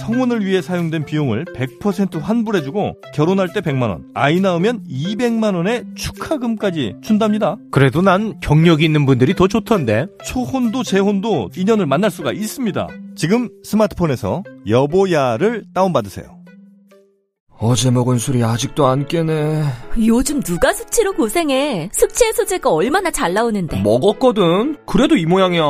성혼을 위해 사용된 비용을 100% 환불해주고 결혼할 때 100만원, 아이 낳으면 200만원의 축하금까지 준답니다. 그래도 난 경력이 있는 분들이 더 좋던데. 초혼도 재혼도 인연을 만날 수가 있습니다. 지금 스마트폰에서 여보야를 다운받으세요. 어제 먹은 술이 아직도 안 깨네. 요즘 누가 숙취로 고생해 숙취 해소제가 얼마나 잘 나오는데 먹었거든. 그래도 이 모양이야.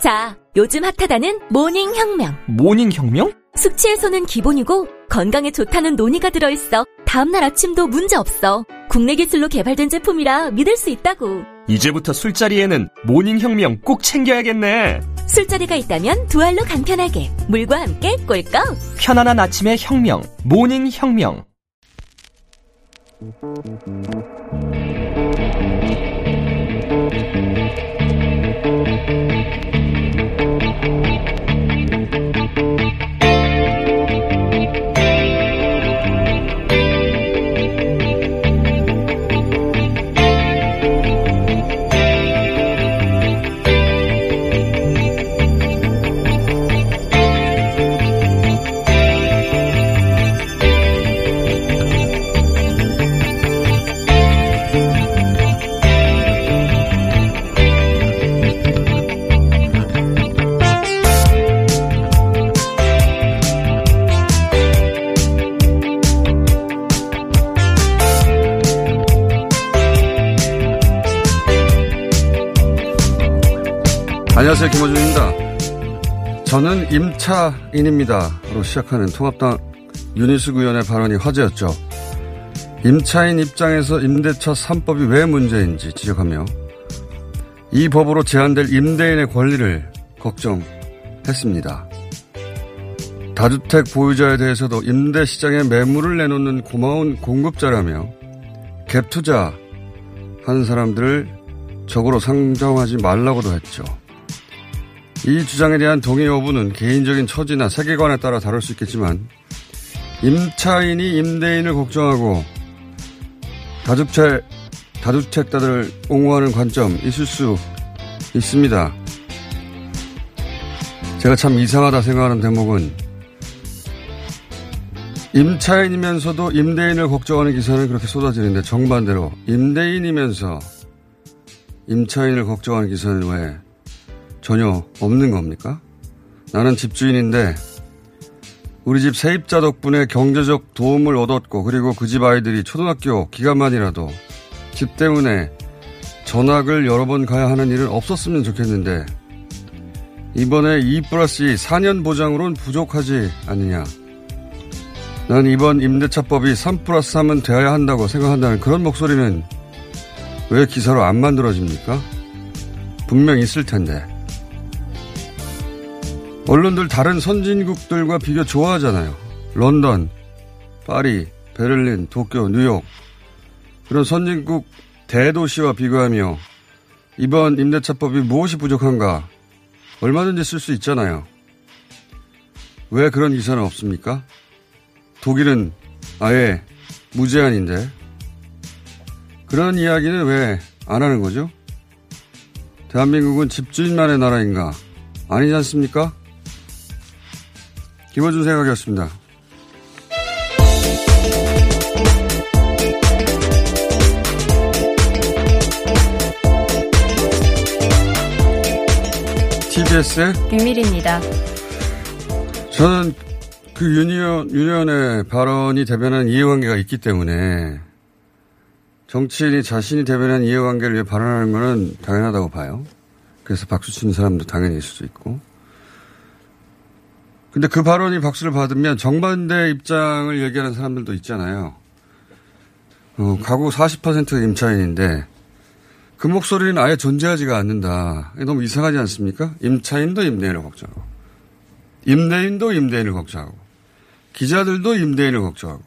자 요즘 핫하다는 모닝 혁명 모닝 혁명? 숙취 해소는 기본이고 건강에 좋다는 노니가 들어있어 다음날 아침도 문제없어 국내 기술로 개발된 제품이라 믿을 수 있다고 이제부터 술자리에는 모닝 혁명 꼭 챙겨야겠네. 술자리가 있다면 두 알로 간편하게 물과 함께 꿀꺽 편안한 아침의 혁명. 모닝 혁명. 안녕하세요. 김호준입니다. 저는 임차인입니다.로 시작하는 통합당 유니스 의원의 발언이 화제였죠. 임차인 입장에서 임대차 3법이 왜 문제인지 지적하며 이 법으로 제한될 임대인의 권리를 걱정했습니다. 다주택 보유자에 대해서도 임대 시장에 매물을 내놓는 고마운 공급자라며 갭 투자 하는 사람들을 적으로 상정하지 말라고도 했죠. 이 주장에 대한 동의 여부는 개인적인 처지나 세계관에 따라 다를 수 있겠지만 임차인이 임대인을 걱정하고 다주택, 다주택자들을 옹호하는 관점 있을 수 있습니다. 제가 참 이상하다 생각하는 대목은 임차인이면서도 임대인을 걱정하는 기사는 그렇게 쏟아지는데 정반대로 임대인이면서 임차인을 걱정하는 기사는 왜 전혀 없는 겁니까? 나는 집주인인데 우리 집 세입자 덕분에 경제적 도움을 얻었고 그리고 그 집 아이들이 초등학교 기간만이라도 집 때문에 전학을 여러 번 가야 하는 일은 없었으면 좋겠는데 이번에 2 플러스 2 4년 보장으로는 부족하지 않느냐. 난 이번 임대차법이 3 플러스 3은 되어야 한다고 생각한다는 그런 목소리는 왜 기사로 안 만들어집니까? 분명 있을 텐데. 언론들 다른 선진국들과 비교 좋아하잖아요. 런던, 파리, 베를린, 도쿄, 뉴욕. 그런 선진국 대도시와 비교하며 이번 임대차법이 무엇이 부족한가 얼마든지 쓸 수 있잖아요. 왜 그런 기사는 없습니까? 독일은 아예 무제한인데 그런 이야기는 왜 안 하는 거죠? 대한민국은 집주인만의 나라인가? 아니지 않습니까? 김어준 생각이었습니다. TBS의 비밀입니다. 저는 그 윤의원, 윤의원의 발언이 대변한 이해관계가 있기 때문에 정치인이 자신이 대변한 이해관계를 위해 발언하는 것은 당연하다고 봐요. 그래서 박수 치는 사람도 당연히 있을 수 있고. 근데 그 발언이 박수를 받으면 정반대 입장을 얘기하는 사람들도 있잖아요. 어, 가구 40%가 임차인인데 그 목소리는 아예 존재하지가 않는다. 너무 이상하지 않습니까? 임차인도 임대인을 걱정하고 임대인도 임대인을 걱정하고 기자들도 임대인을 걱정하고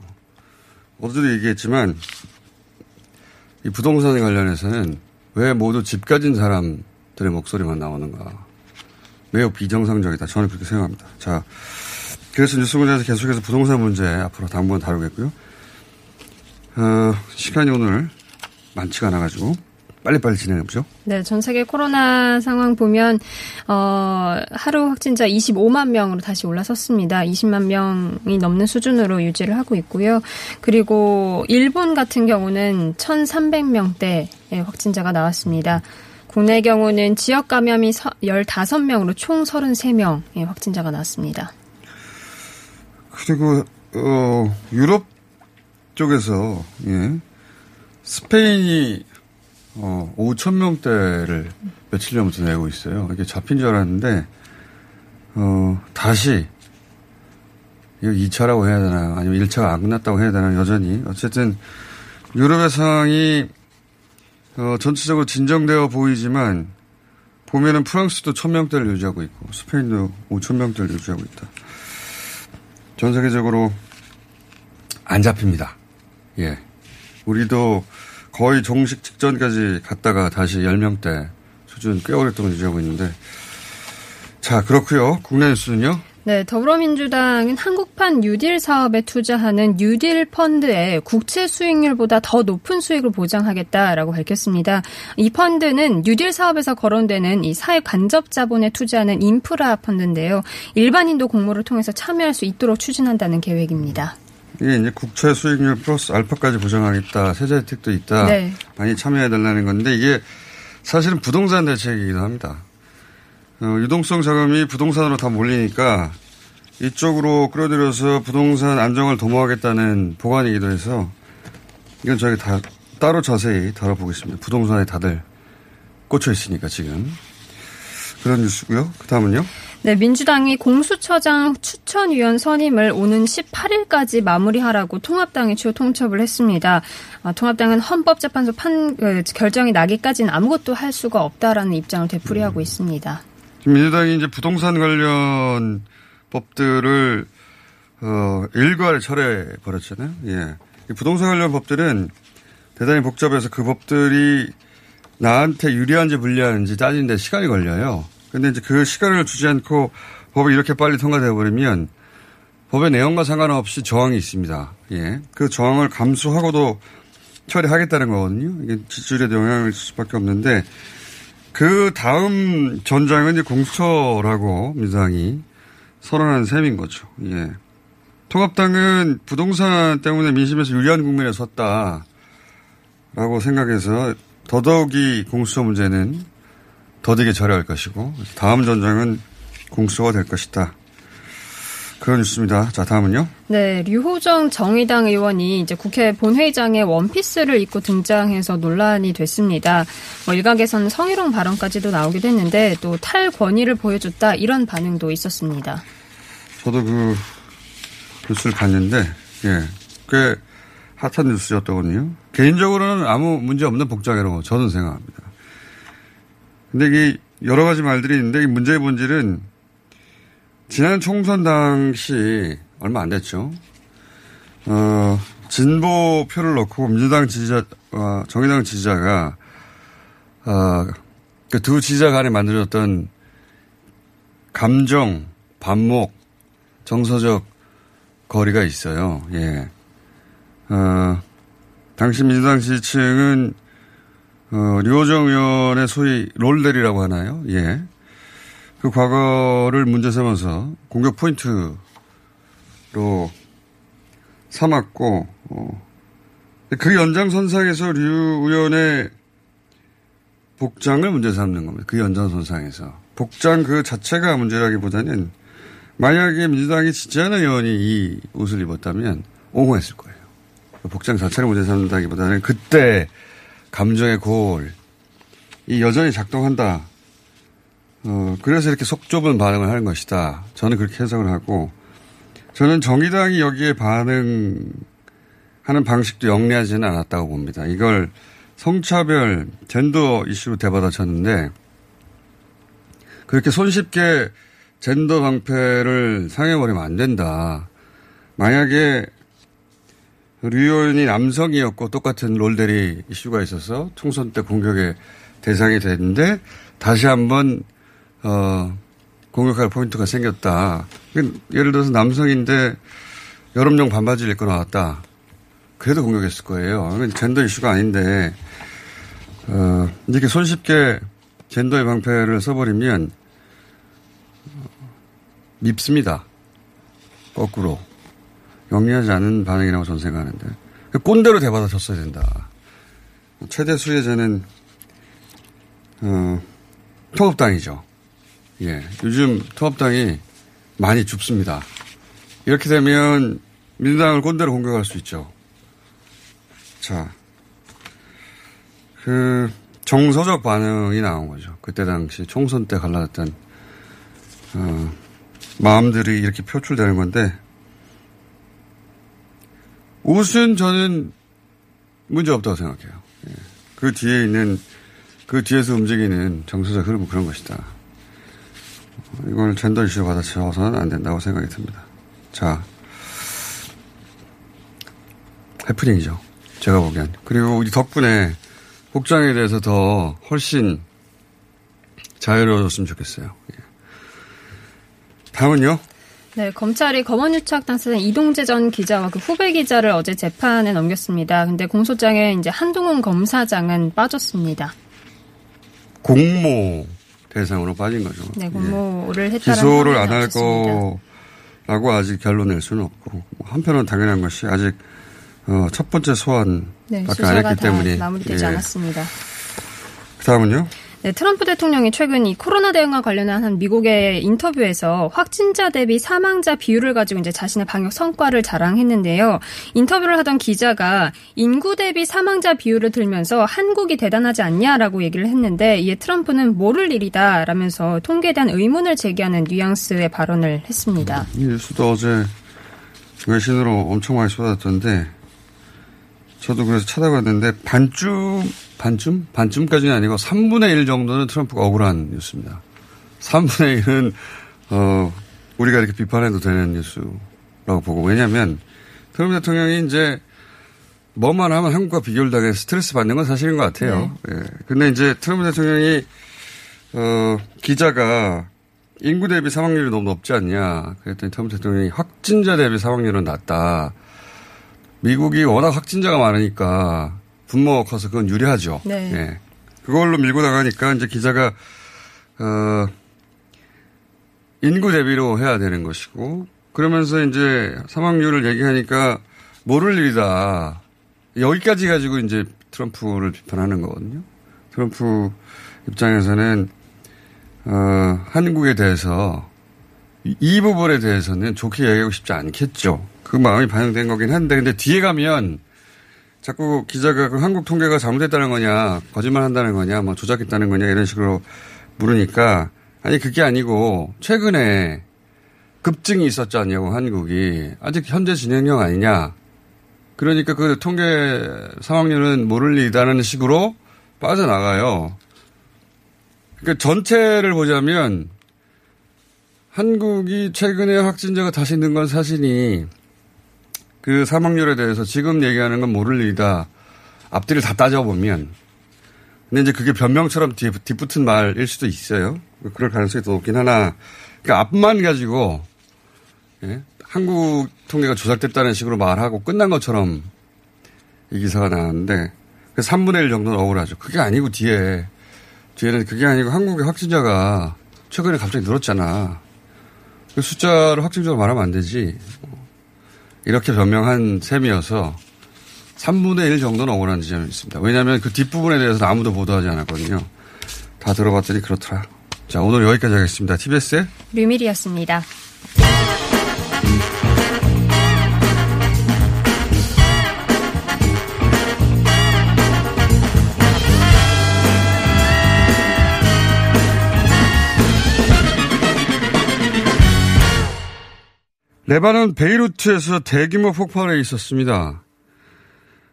어제도 얘기했지만 이 부동산에 관련해서는 왜 모두 집 가진 사람들의 목소리만 나오는가. 매우 비정상적이다. 저는 그렇게 생각합니다. 자, 그래서 뉴스공장에서 계속해서 부동산 문제 앞으로 당분 다루겠고요. 어, 시간이 오늘 많지가 않아가지고 빨리빨리 진행해보죠. 네, 전 세계 코로나 상황 보면 어, 하루 확진자 25만 명으로 다시 올라섰습니다. 20만 명이 넘는 수준으로 유지를 하고 있고요. 그리고 일본 같은 경우는 1,300명대 확진자가 나왔습니다. 국내 경우는 지역 감염이 15명으로 총 33명의 확진자가 나왔습니다. 그리고 어, 유럽 쪽에서 예. 스페인이 어, 5천 명대를 며칠 전부터 내고 있어요. 이게 잡힌 줄 알았는데 어, 다시 이거 2차라고 해야 되나 아니면 1차가 안 끝났다고 해야 되나 여전히 어쨌든 유럽의 상황이 어, 전체적으로 진정되어 보이지만 보면은 프랑스도 1000명대를 유지하고 있고 스페인도 5천명대를 유지하고 있다. 전 세계적으로 안 잡힙니다. 예. 우리도 거의 종식 직전까지 갔다가 다시 10명대 수준 꽤 오랫동안 유지하고 있는데 자 그렇고요. 국내 뉴스는요. 네, 더불어민주당은 한국판 뉴딜 사업에 투자하는 뉴딜 펀드에 국채 수익률보다 더 높은 수익을 보장하겠다라고 밝혔습니다. 이 펀드는 뉴딜 사업에서 거론되는 이 사회 간접 자본에 투자하는 인프라 펀드인데요. 일반인도 공모를 통해서 참여할 수 있도록 추진한다는 계획입니다. 이게 이제 국채 수익률 플러스 알파까지 보장하겠다. 세제 혜택도 있다. 네. 많이 참여해달라는 건데 이게 사실은 부동산 대책이기도 합니다. 어, 유동성 자금이 부동산으로 다 몰리니까 이쪽으로 끌어들여서 부동산 안정을 도모하겠다는 보관이기도 해서 이건 저희 다 따로 자세히 다뤄보겠습니다. 부동산에 다들 꽂혀 있으니까 지금. 그런 뉴스고요. 그 다음은요. 네, 민주당이 공수처장 추천위원 선임을 오는 18일까지 마무리하라고 통합당에 추후 통첩을 했습니다. 아, 통합당은 헌법재판소 판 그, 결정이 나기까지는 아무것도 할 수가 없다라는 입장을 되풀이하고 있습니다. 민주당이 이제 부동산 관련 법들을 어, 일괄 철회 버렸잖아요. 예. 부동산 관련 법들은 대단히 복잡해서 그 법들이 나한테 유리한지 불리한지 따지는데 시간이 걸려요. 근데 이제 그 시간을 주지 않고 법이 이렇게 빨리 통과되어 버리면 법의 내용과 상관없이 저항이 있습니다. 예. 그 저항을 감수하고도 처리하겠다는 거거든요. 이게 지지율에 영향을 줄 수밖에 없는데 그 다음 전장은 이제 공수처라고 민주당이 선언한 셈인 거죠. 예. 통합당은 부동산 때문에 민심에서 유리한 국면에 섰다라고 생각해서 더더욱이 공수처 문제는 더디게 처리할 것이고 다음 전장은 공수처가 될 것이다. 그런 뉴스입니다. 자, 다음은요. 네, 류호정 정의당 의원이 이제 국회 본회의장에 원피스를 입고 등장해서 논란이 됐습니다. 뭐 일각에서는 성희롱 발언까지도 나오기도 했는데 또 탈권위를 보여줬다 이런 반응도 있었습니다. 저도 그 뉴스를 봤는데 예, 꽤 핫한 뉴스였더군요. 개인적으로는 아무 문제 없는 복장이라고 저는 생각합니다. 근데 이게 여러 가지 말들이 있는데 이 문제의 본질은 지난 총선 당시 얼마 안 됐죠. 어, 진보 표를 넣고 민주당 지지자, 어, 정의당 지지자가, 어, 그 두 지지자 간에 만들어졌던 감정, 반목, 정서적 거리가 있어요. 예. 어, 당시 민주당 지지층은 어, 류호정 의원의 소위 롤델이라고 하나요? 예. 그 과거를 문제 삼아서 공격 포인트로 삼았고, 어, 그 연장선상에서 류 의원의 복장을 문제 삼는 겁니다. 그 연장선상에서. 복장 그 자체가 문제라기보다는 만약에 민주당이 지지하는 의원이 이 옷을 입었다면 옹호했을 거예요. 복장 자체를 문제 삼는다기보다는 그때 감정의 골, 이 여전히 작동한다. 어, 그래서 이렇게 속 좁은 반응을 하는 것이다. 저는 그렇게 해석을 하고, 저는 정의당이 여기에 반응하는 방식도 영리하지는 않았다고 봅니다. 이걸 성차별, 젠더 이슈로 대받아쳤는데, 그렇게 손쉽게 젠더 방패를 상해버리면 안 된다. 만약에, 류현이 남성이었고 똑같은 롤들이 이슈가 있어서 총선 때 공격의 대상이 됐는데 다시 한번 어 공격할 포인트가 생겼다. 예를 들어서 남성인데 여름용 반바지를 입고 나왔다. 그래도 공격했을 거예요. 젠더 이슈가 아닌데 어, 이렇게 손쉽게 젠더의 방패를 써버리면 밉습니다. 거꾸로. 영리하지 않은 반응이라고 저는 생각하는데. 꼰대로 대받아줬어야 된다. 최대 수혜자는, 어, 통합당이죠. 예. 요즘 통합당이 많이 줍습니다. 이렇게 되면 민주당을 꼰대로 공격할 수 있죠. 자. 그, 정서적 반응이 나온 거죠. 그때 당시 총선 때 갈라졌던, 어, 마음들이 이렇게 표출되는 건데, 옷은 저는 문제 없다고 생각해요. 예. 그 뒤에 있는, 그 뒤에서 움직이는 정서적 흐름은 그런 것이다. 이걸 젠더 이슈로 받아쳐서는 안 된다고 생각이 듭니다. 자. 해프닝이죠. 제가 보기엔. 그리고 우리 덕분에 복장에 대해서 더 훨씬 자유로워졌으면 좋겠어요. 예. 다음은요? 네, 검찰이 검언유착 당사자 이동재 전 기자와 그 후배 기자를 어제 재판에 넘겼습니다. 근데 공소장에 이제 한동훈 검사장은 빠졌습니다. 공모 대상으로 빠진 거죠. 네, 공모를 예. 기소를 안 할 거라고 아직 결론 낼 수는 없고 뭐 한편은 당연한 것이 아직 어, 첫 번째 소환 네, 밖에 안 했기 때문에 마무리되지 예. 않았습니다. 그다음은요? 네, 트럼프 대통령이 최근 이 코로나 대응과 관련한 한 미국의 인터뷰에서 확진자 대비 사망자 비율을 가지고 이제 자신의 방역 성과를 자랑했는데요. 인터뷰를 하던 기자가 인구 대비 사망자 비율을 들면서 한국이 대단하지 않냐라고 얘기를 했는데 이에 트럼프는 모를 일이다라면서 통계에 대한 의문을 제기하는 뉘앙스의 발언을 했습니다. 이 뉴스도 어제 외신으로 엄청 많이 쏟아졌던데 저도 그래서 찾아봤는데 반쯤 반쯤 반쯤까지는 아니고 3분의 1 정도는 트럼프가 억울한 뉴스입니다. 3분의 1은 어 우리가 이렇게 비판해도 되는 뉴스라고 보고 왜냐하면 트럼프 대통령이 이제 뭐만 하면 한국과 비교를 당해서 스트레스 받는 건 사실인 것 같아요. 예. 근데 이제 트럼프 대통령이 어 기자가 인구 대비 사망률이 너무 높지 않냐. 그랬더니 트럼프 대통령이 확진자 대비 사망률은 낮다. 미국이 워낙 확진자가 많으니까 분모가 커서 그건 유리하죠. 네. 예. 그걸로 밀고 나가니까 이제 기자가 어 인구 대비로 해야 되는 것이고 그러면서 이제 사망률을 얘기하니까 모를 일이다. 여기까지 가지고 이제 트럼프를 비판하는 거거든요. 트럼프 입장에서는 어, 한국에 대해서 이, 이 부분에 대해서는 좋게 얘기하고 싶지 않겠죠. 그 마음이 반영된 거긴 한데 근데 뒤에 가면 자꾸 기자가 그 한국 통계가 잘못됐다는 거냐, 거짓말 한다는 거냐, 뭐 조작했다는 거냐 이런 식으로 물으니까 아니 그게 아니고 최근에 급증이 있었지 않냐고 한국이 아직 현재 진행형 아니냐. 그러니까 그 통계 사망률은 모를 일이다라는 식으로 빠져나가요. 그러니까 전체를 보자면 한국이 최근에 확진자가 다시 는 건 사실이 그 사망률에 대해서 지금 얘기하는 건 모를 일이다. 앞뒤를 다 따져보면. 근데 이제 그게 변명처럼 뒤, 뒷붙은 말일 수도 있어요. 그럴 가능성이 더 높긴 하나. 그러니까 앞만 가지고, 예? 한국 통계가 조작됐다는 식으로 말하고 끝난 것처럼 이 기사가 나왔는데, 그 3분의 1 정도는 억울하죠. 그게 아니고 뒤에, 뒤에는 그게 아니고 한국의 확진자가 최근에 갑자기 늘었잖아. 그 숫자를 확정적으로 말하면 안 되지. 이렇게 변명한 셈이어서 3분의 1 정도는 억울한 지점이 있습니다. 왜냐하면 그 뒷부분에 대해서는 아무도 보도하지 않았거든요. 다 들어봤더니 그렇더라. 자, 오늘 여기까지 하겠습니다. TBS의 류밀이었습니다. 레바논 베이루트에서 대규모 폭발이 있었습니다.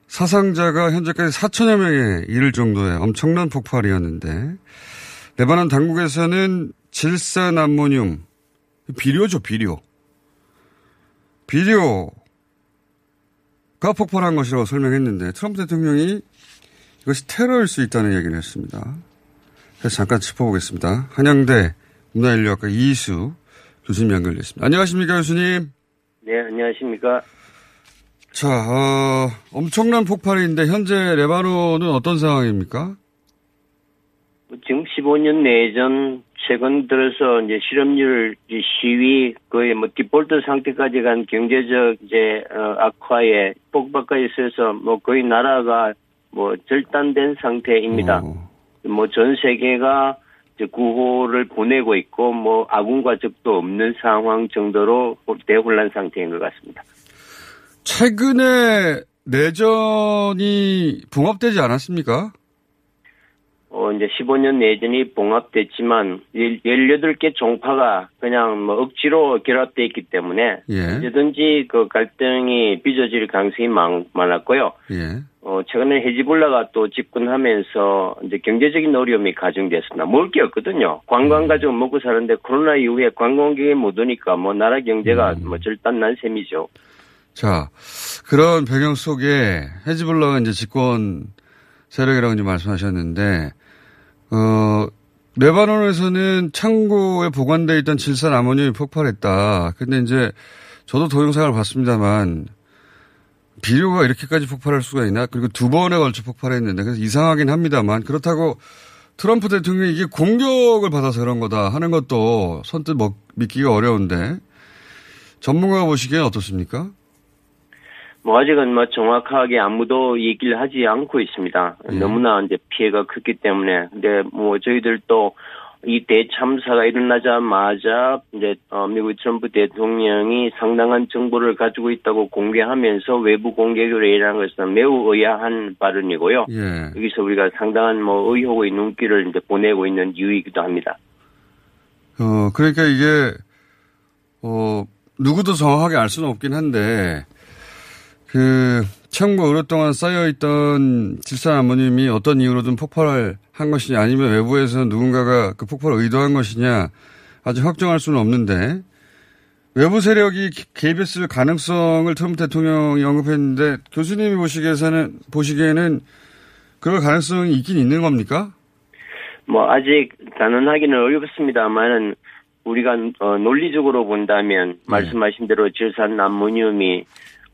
사상자가 현재까지 4천여 명에 이를 정도의 엄청난 폭발이었는데 레바논 당국에서는 질산암모늄 비료죠 비료 비료 폭발한 것이라고 설명했는데 트럼프 대통령이 이것이 테러일 수 있다는 얘기를 했습니다. 그래서 잠깐 짚어보겠습니다. 한양대 문화인류학과 이희수 교수님 연결됐습니다. 안녕하십니까 교수님. 네, 안녕하십니까. 자, 어, 엄청난 폭발인데 현재 레바논은 어떤 상황입니까? 지금 15년 내전 최근 들어서 이제 실업률 시위 거의 뭐 디폴트 상태까지 간 경제적 이제 어, 악화에 폭발까지 있어서 뭐 거의 나라가 뭐 절단된 상태입니다. 어, 뭐전 세계가 구호를 보내고 있고 뭐 아군과 적도 없는 상황 정도로 대혼란 상태인 것 같습니다. 최근에 내전이 봉합되지 않았습니까? 어, 이제 15년 내전이 봉합됐지만 18개 종파가 그냥 뭐 억지로 결합돼 있기 때문에 예. 언제든지 그 갈등이 빚어질 가능성이 많, 많았고요. 예. 어, 최근에 헤지볼라가 또 집권하면서 이제 경제적인 어려움이 가중됐습니다. 먹을 게 없거든요. 관광 가지고 먹고 사는데 코로나 이후에 관광객이 못 오니까 뭐 나라 경제가 뭐 절단난 셈이죠. 자, 그런 배경 속에 헤즈볼라가 이제 집권 세력이라고 이제 말씀하셨는데, 어, 레바논에서는 창고에 보관되어 있던 질산 아모늄이 폭발했다. 근데 이제 저도 동영상을 봤습니다만 비료가 이렇게까지 폭발할 수가 있나? 그리고 두 번에 걸쳐 폭발했는데 그래서 이상하긴 합니다만 그렇다고 트럼프 대통령이 이게 공격을 받아서 그런 거다 하는 것도 선뜻 먹, 믿기가 어려운데 전문가가 보시기엔 어떻습니까? 뭐 아직은 뭐 정확하게 아무도 얘기를 하지 않고 있습니다. 예. 너무나 이제 피해가 컸기 때문에. 근데 뭐 저희들도 이 대참사가 일어나자마자 이제 어, 미국 트럼프 대통령이 상당한 정보를 가지고 있다고 공개하면서 외부 공개를 일하는 것은 매우 의아한 발언이고요. 예. 여기서 우리가 상당한 뭐 의혹의 눈길을 이제 보내고 있는 이유이기도 합니다. 어, 그러니까 이게, 어, 누구도 정확하게 알 수는 없긴 한데, 그, 창고 오랫동안 쌓여있던 질산 아모늄이 어떤 이유로든 폭발을 한 것이냐, 아니면 외부에서 누군가가 그 폭발을 의도한 것이냐, 아직 확정할 수는 없는데, 외부 세력이 기- 개입했을 가능성을 트럼프 대통령이 언급했는데, 교수님이 보시기에는, 보시기에는 그럴 가능성이 있긴 있는 겁니까? 뭐 아직 단언하기는 어렵습니다만은 우리가 어, 논리적으로 본다면 말씀하신 대로 질산 암모늄이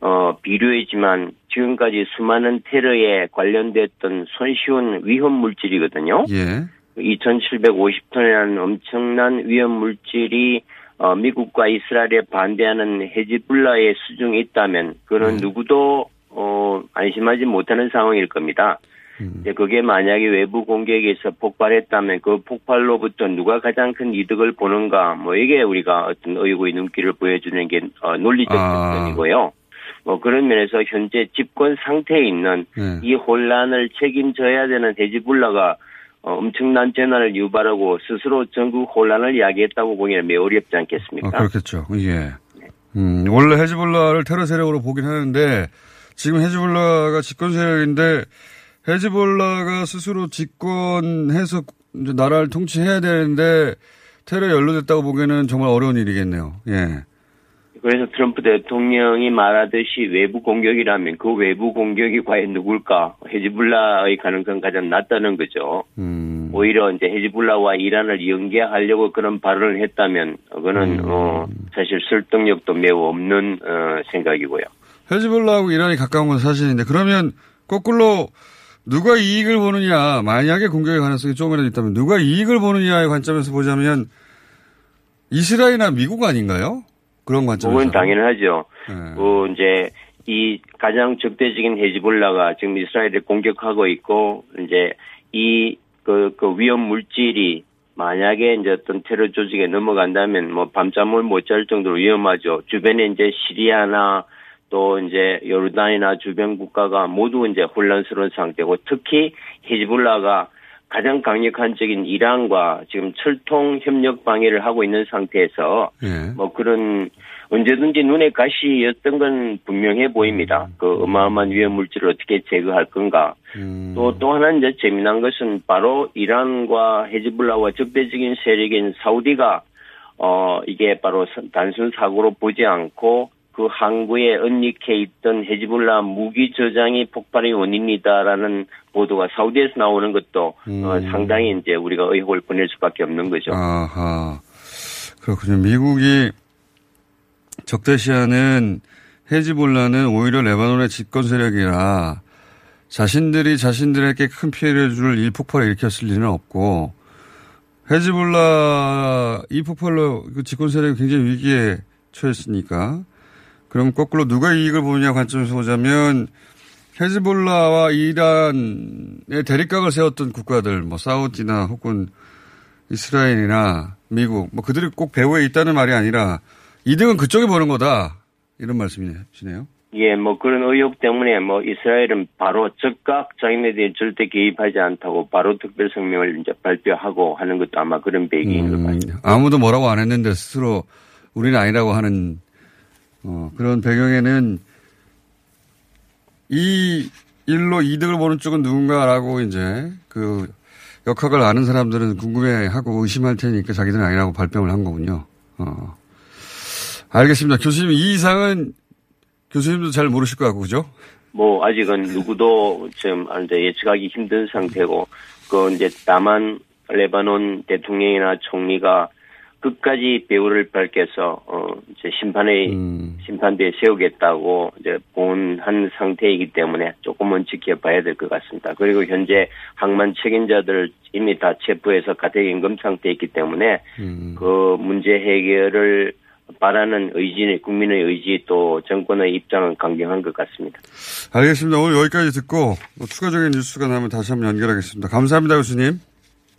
어, 비료이지만 지금까지 수많은 테러에 관련됐던 손쉬운 위험 물질이거든요. 예. 2,750톤이라는 엄청난 위험 물질이 어, 미국과 이스라엘에 반대하는 헤지불라의 수중에 있다면 그는 누구도 어, 안심하지 못하는 상황일 겁니다. 이제 그게 만약에 외부 공격에서 폭발했다면 그 폭발로부터 누가 가장 큰 이득을 보는가 뭐 이게 우리가 어떤 의구의 눈길을 보여주는 게 어, 논리적 아. 접근이고요. 뭐 그런 면에서 현재 집권 상태에 있는 네. 이 혼란을 책임져야 되는 헤지불라가 어, 엄청난 재난을 유발하고 스스로 전국 혼란을 야기했다고 보기에는 매우 어렵지 아, 않겠습니까? 그렇겠죠. 예. 음, 원래 헤즈볼라를 테러 세력으로 보긴 하는데 지금 헤즈볼라가 집권 세력인데 헤즈볼라가 스스로 집권해서 나라를 통치해야 되는데 테러에 연루됐다고 보기에는 정말 어려운 일이겠네요. 예. 그래서 트럼프 대통령이 말하듯이 외부 공격이라면 그 외부 공격이 과연 누굴까? 헤즈불라의 가능성 가장 낮다는 거죠. 음, 오히려 이제 헤즈불라와 이란을 연계하려고 그런 발언을 했다면 그거는 어 사실 설득력도 매우 없는 어 생각이고요. 헤즈볼라하고 이란이 가까운 건 사실인데 그러면 거꾸로 누가 이익을 보느냐 만약에 공격의 가능성이 조금이라도 있다면 누가 이익을 보느냐의 관점에서 보자면 이스라엘이나 미국 아닌가요? 그런 관점에서. 그건 당연하죠. 예. 그 이제 이 가장 적대적인 헤즈볼라가 지금 이스라엘을 공격하고 있고 이제 이그 그 위험 물질이 만약에 이제 어떤 테러 조직에 넘어간다면 뭐 밤잠을 못 잘 정도로 위험하죠. 주변에 이제 시리아나 또 이제 요르단이나 주변 국가가 모두 이제 혼란스러운 상태고 특히 히즈볼라가 가장 강력한 적인 이란과 지금 철통 협력 방해를 하고 있는 상태에서 예. 뭐 그런 언제든지 눈에 가시였던 건 분명해 보입니다. 그 어마어마한 위험 물질을 어떻게 제거할 건가. 음. 또, 또 하나 이제 재미난 것은 바로 이란과 헤즈볼라와 적대적인 세력인 사우디가 어, 이게 바로 선- 단순 사고로 보지 않고 그 항구에 은닉해 있던 헤즈볼라 무기 저장이 폭발의 원인이다라는 보도가 사우디에서 나오는 것도 음. 어, 상당히 이제 우리가 의혹을 보낼 수밖에 없는 거죠. 아하. 그렇군요. 미국이 적대시하는 헤즈볼라는 오히려 레바논의 집권 세력이라 자신들이 자신들에게 큰 피해를 줄이 폭발을 일으켰을 리는 없고 헤즈볼라 이 폭발로 그 집권 세력이 굉장히 위기에 처했으니까 그럼 거꾸로 누가 이익을 보느냐 관점에서 보자면 헤즈볼라와 이란의 대립각을 세웠던 국가들 뭐 사우디나 혹은 이스라엘이나 미국 뭐 그들이 꼭 배후에 있다는 말이 아니라 이득은 그쪽이 보는 거다 이런 말씀이시네요. 예, 뭐 그런 의혹 때문에 뭐 이스라엘은 바로 즉각 자기네들이 절대 개입하지 않다고 바로 특별声明을 이제 발표하고 하는 것도 아마 그런 배경인 것 음, 같습니다. 아무도 뭐라고 안 했는데 스스로 우리는 아니라고 하는 어, 그런 배경에는 이 일로 이득을 보는 쪽은 누군가라고 이제 그 역학을 아는 사람들은 궁금해하고 의심할 테니까 자기들은 아니라고 발뺌을 한 거군요. 어. 알겠습니다. 교수님 이 이상은 교수님도 잘 모르실 것 같고 그죠? 뭐 아직은 누구도 지금 이제 예측하기 힘든 상태고 그 이제 다만 레바논 대통령이나 총리가 끝까지 배우를 밝혀서 어 이제 심판의 음. 심판대에 세우겠다고 이제 본한 상태이기 때문에 조금은 지켜봐야 될 것 같습니다. 그리고 현재 항만 책임자들 이미 다 체포해서 가택 임금 상태에 있기 때문에 음. 그 문제 해결을 바라는 의지, 국민의 의지 또 정권의 입장은 강경한 것 같습니다. 알겠습니다. 오늘 여기까지 듣고 뭐 추가적인 뉴스가 나면 다시 한번 연결하겠습니다. 감사합니다, 교수님.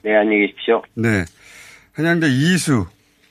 네, 안녕히 계십시오. 네. 한양대 이수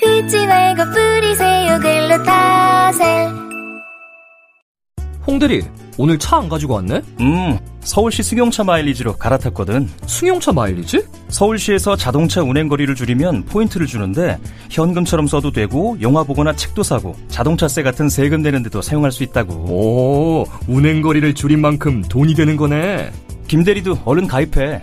긁지 말고 뿌리세요 글루타셀 홍대리, 오늘 차 안 가지고 왔네? 음, 서울시 승용차 마일리지로 갈아탔거든. 승용차 마일리지? 서울시에서 자동차 운행 거리를 줄이면 포인트를 주는데 현금처럼 써도 되고 영화 보거나 책도 사고 자동차세 같은 세금 내는데도 사용할 수 있다고. 오, 운행 거리를 줄인 만큼 돈이 되는 거네. 김대리도 얼른 가입해.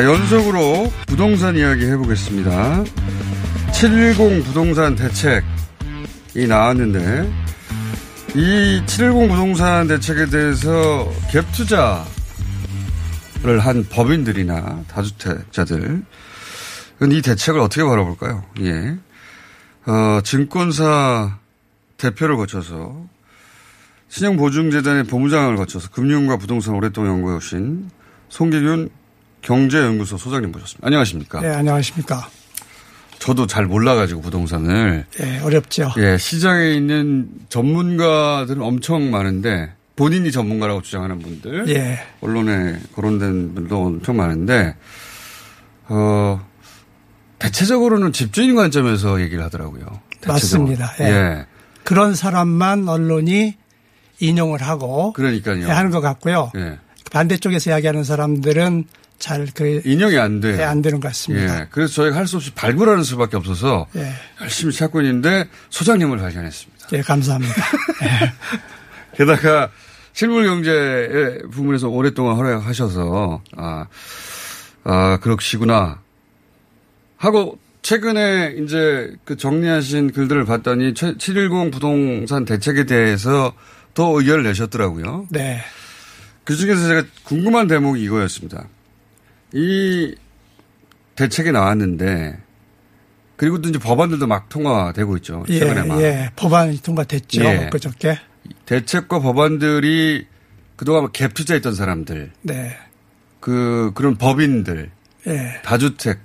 자, 연속으로 부동산 이야기 해보겠습니다. 710 부동산 대책이 나왔는데, 이 710 부동산 대책에 대해서 갭 투자를 한 법인들이나 다주택자들, 이 대책을 어떻게 바라볼까요? 예. 어, 증권사 대표를 거쳐서 신용보증재단의 본부장을 거쳐서 금융과 부동산 오랫동안 연구해 오신 송기균 경제연구소 소장님 모셨습니다. 안녕하십니까? 네, 안녕하십니까? 저도 잘 몰라가지고 부동산을. 예, 어렵죠. 예, 시장에 있는 전문가들은 엄청 많은데 본인이 전문가라고 주장하는 분들. 예. 언론에 거론된 분들도 엄청 많은데, 어, 대체적으로는 집주인 관점에서 얘기를 하더라고요. 대체적으로. 맞습니다. 예. 예. 그런 사람만 언론이 인용을 하고 그러니까요. 하는 것 같고요. 예. 반대쪽에서 이야기하는 사람들은 잘그 인용이 안 돼. 예, 안 되는 것 같습니다. 예. 그래서 저희가 할 수 없이 발굴하는 수밖에 없어서 예. 열심히 찾고 있는데 소장님을 발견했습니다. 예, 감사합니다. 게다가 실물 경제 부문에서 오랫동안 활약하셔서 아, 아 그렇시구나 하고 최근에 이제 그 정리하신 글들을 봤더니 710 부동산 대책에 대해서 더 의견을 내셨더라고요. 네. 그 중에서 제가 궁금한 대목이 이거였습니다. 이 대책이 나왔는데 그리고 또 이제 법안들도 막 통과되고 있죠. 최근에 예, 막. 예. 법안이 통과됐죠. 예. 그저께. 대책과 법안들이 그동안 갭 투자했던 사람들, 네. 그 그런 법인들, 예. 다주택,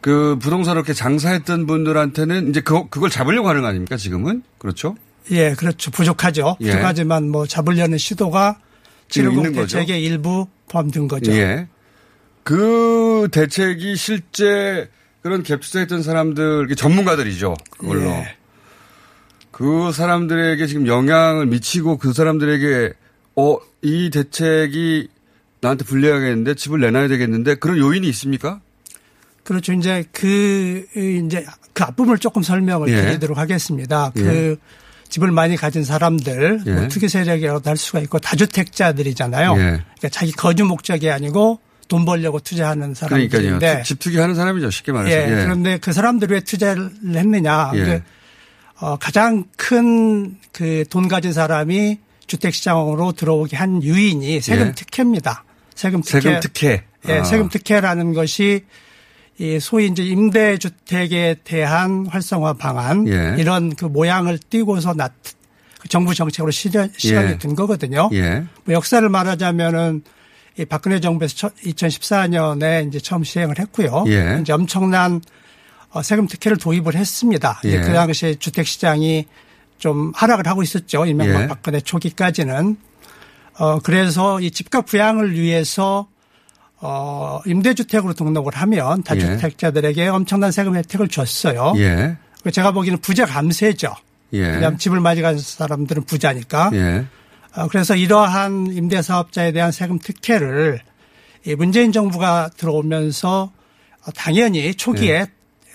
그 부동산 이렇게 장사했던 분들한테는 이제 그 그걸 잡으려고 하는 거 아닙니까 지금은 그렇죠? 예, 그렇죠. 부족하죠. 예. 부족하지만 뭐 잡으려는 시도가 지금 710 있는 거죠. 대책의 일부 포함된 거죠. 예. 그 대책이 실제 그런 갭 투자했던 사람들, 전문가들이죠. 그걸로. 예. 그 사람들에게 지금 영향을 미치고 그 사람들에게 어, 이 대책이 나한테 불리하겠는데 집을 내놔야 되겠는데 그런 요인이 있습니까? 그렇죠. 이제 그 이제 그 앞부분을 조금 설명을 예. 드리도록 하겠습니다. 예. 그 집을 많이 가진 사람들, 예. 뭐 투기 세력이라고도 할 수가 있고 다주택자들이잖아요. 예. 그러니까 자기 거주 목적이 아니고 돈 벌려고 투자하는. 사람들인데 집 투기하는 사람이죠. 쉽게 말해서. 예, 예. 그런데 그 사람들이 왜 투자를 했느냐. 예. 그, 어, 가장 큰 그 돈 가진 사람이 주택시장으로 들어오게 한 유인이 세금 예. 특혜입니다. 세금 특혜. 세금 특혜. 예, 아. 세금 특혜라는 것이 이 소위 이제 임대주택에 대한 활성화 방안 예. 이런 그 모양을 띄고서 나그 정부 정책으로 실현, 실현이 예. 된 거거든요. 예. 뭐 역사를 말하자면은 이 박근혜 정부에서 2014년에 이제 처음 시행을 했고요. 예. 이제 엄청난 어, 세금 특혜를 도입을 했습니다. 예. 그 당시에 주택 시장이 좀 하락을 하고 있었죠. 이명박 예. 박근혜 초기까지는. 어, 그래서 이 집값 부양을 위해서 어, 임대주택으로 등록을 하면 다주택자들에게 엄청난 세금 혜택을 줬어요. 예. 제가 보기에는 부자 감세죠. 예. 그냥 집을 많이 가진 사람들은 부자니까. 예. 어, 그래서 이러한 임대사업자에 대한 세금 특혜를 이 문재인 정부가 들어오면서 어, 당연히 초기에 예.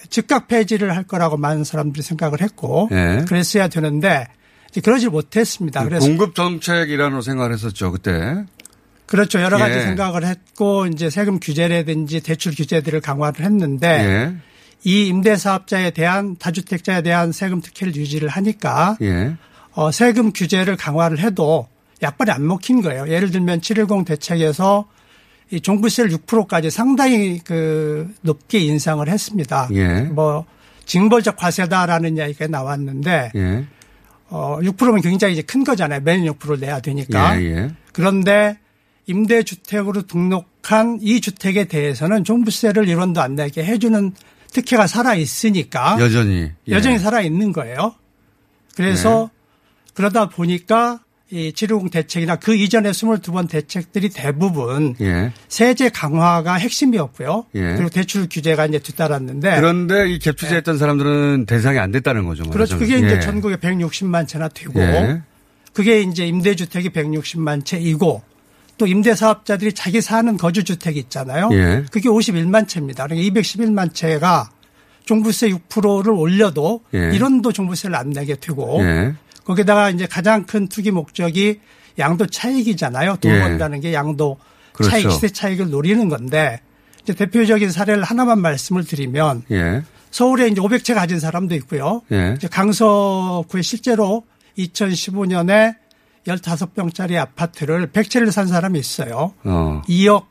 즉각 폐지를 할 거라고 많은 사람들이 생각을 했고 예. 그랬어야 되는데 그러질 못했습니다. 그래서 공급 정책이라는 생각을 했었죠. 그때. 그렇죠. 여러 가지 예. 생각을 했고 이제 세금 규제라든지 대출 규제들을 강화를 했는데 예. 이 임대사업자에 대한 다주택자에 대한 세금 특혜를 유지를 하니까 예. 어, 세금 규제를 강화를 해도 약발이 안 먹힌 거예요. 예를 들면 710 대책에서 이 종부세를 6%까지 상당히 그 높게 인상을 했습니다. 예. 뭐 징벌적 과세다라는 이야기가 나왔는데 예. 어 6%면 굉장히 이제 큰 거잖아요. 매년 6%를 내야 되니까. 예. 예. 그런데 임대주택으로 등록한 이 주택에 대해서는 종부세를 1원도 안 내게 해주는 특혜가 살아 있으니까 여전히. 예. 여전히 살아 있는 거예요. 그래서 그러다 보니까 이750 대책이나 그 이전에 22번 대책들이 대부분 예. 세제 강화가 핵심이었고요. 예. 그리고 대출 규제가 이제 뒤따랐는데 그런데 이 갭 투자했던 사람들은 대상이 안 됐다는 거죠. 네. 그렇죠. 그게. 이제 예. 전국에 160만 채나 되고 예. 그게 이제 임대주택이 160만 채이고 또 임대사업자들이 자기 사는 거주주택이 있잖아요. 예. 그게 51만 채입니다. 그러니까 211만 채가 종부세 6%를 올려도 예. 1원도 종부세를 안 내게 되고 예. 거기다가 이제 가장 큰 투기 목적이 양도 차익이잖아요. 돈 예. 번다는 게 양도 그렇죠. 차익, 시세 차익을 노리는 건데 이제 대표적인 사례를 하나만 말씀을 드리면 예. 서울에 이제 500채 가진 사람도 있고요. 예. 이제 강서구에 실제로 2015년에 15평짜리 아파트를 100채를 산 사람이 있어요. 어. 2억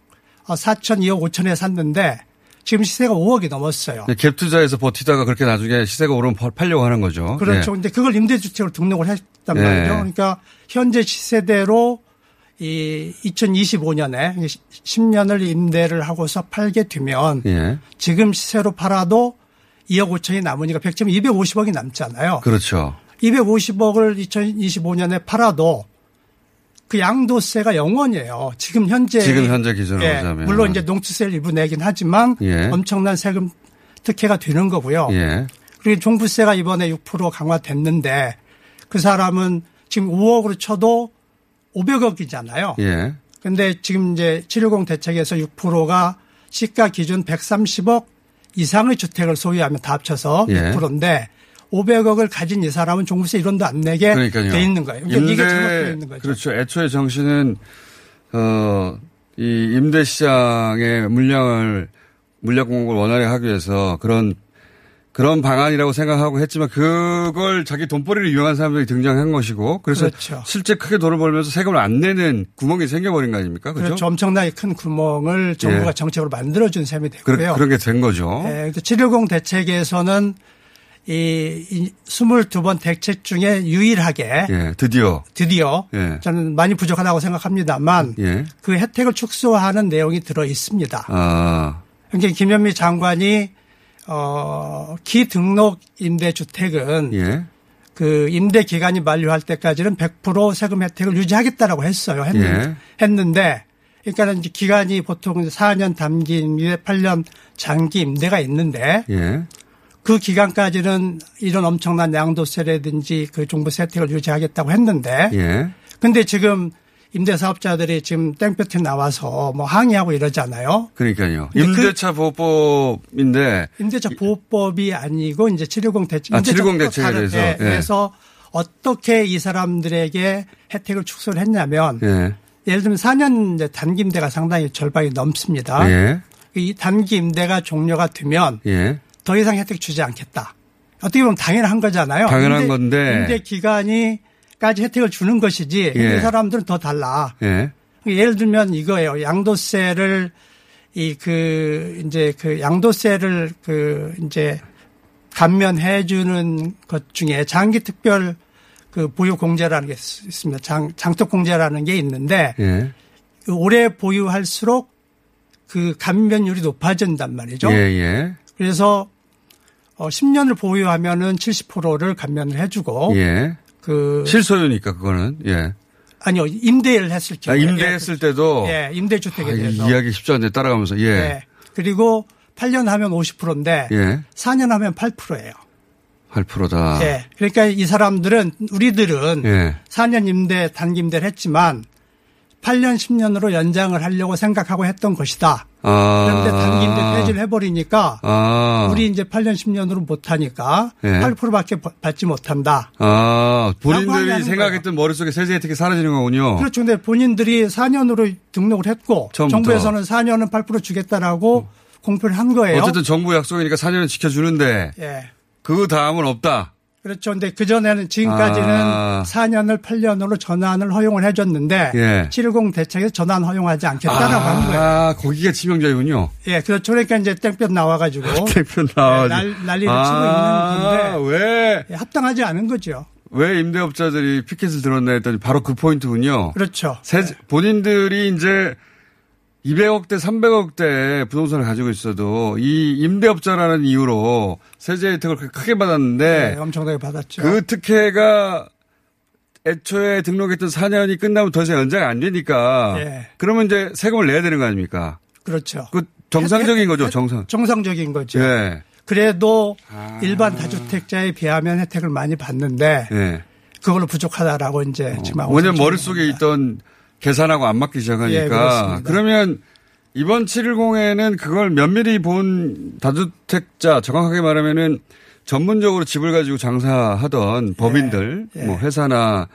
4천, 2억 5천에 샀는데 지금 시세가 5억이 넘었어요. 갭 투자해서 버티다가 그렇게 나중에 시세가 오르면 팔- 팔려고 하는 거죠. 그렇죠. 예. 근데 그걸 임대주택으로 등록을 했단 예. 말이죠. 그러니까 현재 시세대로 이 2025년에 10년을 임대를 하고서 팔게 되면 예. 지금 시세로 팔아도 2억 5천이 남으니까 100점 250억이 남잖아요. 그렇죠. 250억을 2025년에 팔아도 그 양도세가 0원이에요. 지금 현재 지금 현재 기준으로 예, 보자면. 물론 이제 농지세를 일부 내긴 하지만 예. 엄청난 세금 특혜가 되는 거고요. 예. 그리고 종부세가 이번에 6% 강화됐는데 그 사람은 지금 5억으로 쳐도 500억이잖아요. 예. 근데 지금 이제 710 대책에서 6%가 시가 기준 130억 이상의 주택을 소유하면 다 합쳐서 예. 6%인데 500억을 가진 이 사람은 종부세 1원도 안 내게 그러니까요. 돼 있는 거예요. 그러니까 이게 잘못되어 있는 거죠. 그렇죠. 애초에 정신은 어, 이 임대 시장의 물량을 물량 공급을 원활히 하기 위해서 그런 그런 방안이라고 생각하고 했지만 그걸 자기 돈벌이를 이용한 사람들이 등장한 것이고 그래서 그렇죠. 실제 크게 돈을 벌면서 세금을 안 내는 구멍이 생겨버린 거 아닙니까? 그렇죠. 그렇죠. 엄청나게 큰 구멍을 정부가 예. 정책으로 만들어준 셈이 그, 되고요. 그런 게 된 거죠. 예, 710 대책에서는 이, 이 22번 대책 중에 유일하게 예, 드디어. 드디어 예. 저는 많이 부족하다고 생각합니다만 예. 그 혜택을 축소하는 내용이 들어 있습니다. 아, 그러니까 김현미 장관이 어, 기등록 임대주택은 예. 그 임대 기간이 만료할 때까지는 100% 세금 혜택을 유지하겠다라고 했어요. 했는, 했는데 그러니까 이제 기간이 보통 4년 단기 임대, 8년 장기 임대가 있는데 예. 그 기간까지는 이런 엄청난 양도세라든지 그 종부세 혜택을 유지하겠다고 했는데 예. 근데 지금 임대사업자들이 지금 땡볕에 나와서 뭐 항의하고 이러잖아요. 그러니까요. 그- 임대차 보호법인데 임대차 보호법이 아니고 이제 710 대책. 아, 임대차 710또 대책에 다른- 대해서. 예, 예. 그래서 어떻게 이 사람들에게 혜택을 축소를 했냐면 예. 예를 들면 4년 이제 단기 임대가 상당히 절반이 넘습니다. 예. 이 단기 임대가 종료가 되면 예. 더 이상 혜택 주지 않겠다. 어떻게 보면 당연한 거잖아요. 당연한 임대- 건데. 임대 기간이까지 혜택을 주는 것이지 예. 이 사람들은 더 달라. 예. 예를 들면 이거예요. 양도세를 이 그 이제 그 양도세를 그 이제 감면해 주는 것 중에 장기 특별 그 보유 공제라는 게 있- 있습니다. 장 장독 공제라는 게 있는데 예. 그 오래 보유할수록 그 감면율이 높아진단 말이죠. 예, 예. 그래서 어 10년을 보유하면은 70%를 감면을 해 주고 예. 그 실소유니까 그거는. 예. 아니요. 임대를 했을 아, 경우에 임대했을 때도 예, 임대주택에 아, 이 대해서 이야기 쉽지 않네 따라가면서. 예. 네. 그리고 8년 하면 50%인데 예. 4년 하면 8%예요. 8%다. 예. 그러니까 이 사람들은 우리들은 예. 4년 임대 단기 임대를 했지만 8년 10년으로 연장을 하려고 생각하고 했던 것이다. 아. 그런데 단기 임대 폐지를 해버리니까 아. 우리 이제 8년 10년으로 못하니까 예. 8%밖에 받지 못한다. 아, 본인들이 생각했던 머릿속에 세제 혜택이 사라지는 거군요. 그렇죠. 근데 본인들이 4년으로 등록을 했고 처음부터. 정부에서는 4년은 8% 주겠다라고 공표를 한 거예요. 어쨌든 정부 약속이니까 4년은 지켜주는데 예. 그 다음은 없다. 그렇죠. 근데 그전에는 지금까지는 아. 4년을 8년으로 전환을 허용을 해줬는데 예. 710 대책에서 전환 허용하지 않겠다라고 한 거예요. 아, 거기가 치명적이군요. 예, 그렇죠. 그러니까 이제 땡볕 나와가지고 대표 나와. 네, 날- 난리를 아, 치고 있는 건데 왜, 예, 합당하지 않은 거죠. 왜 임대업자들이 피켓을 들었나 했더니 바로 그 포인트군요. 그렇죠. 세- 본인들이 이제 200억대, 300억대 부동산을 가지고 있어도 이 임대업자라는 이유로 세제 혜택을 크게 받았는데 네, 엄청나게 받았죠. 그 특혜가 애초에 등록했던 4년이 끝나면 더 이상 연장이 안 되니까 예. 그러면 이제 세금을 내야 되는 거 아닙니까? 그렇죠. 그 정상적인 거죠, 정상. 정상적인 거죠. 예. 그래도 일반 다주택자에 비하면 혜택을 많이 받는데 예. 그걸로 부족하다라고 이제 지금 하고 왜냐면 머릿속에 있던 계산하고 안 맞기 예, 시작하니까. 그렇습니다. 그러면 이번 710에는 그걸 면밀히 본 다주택자, 정확하게 말하면은 전문적으로 집을 가지고 장사하던 법인들, 예. 뭐 회사나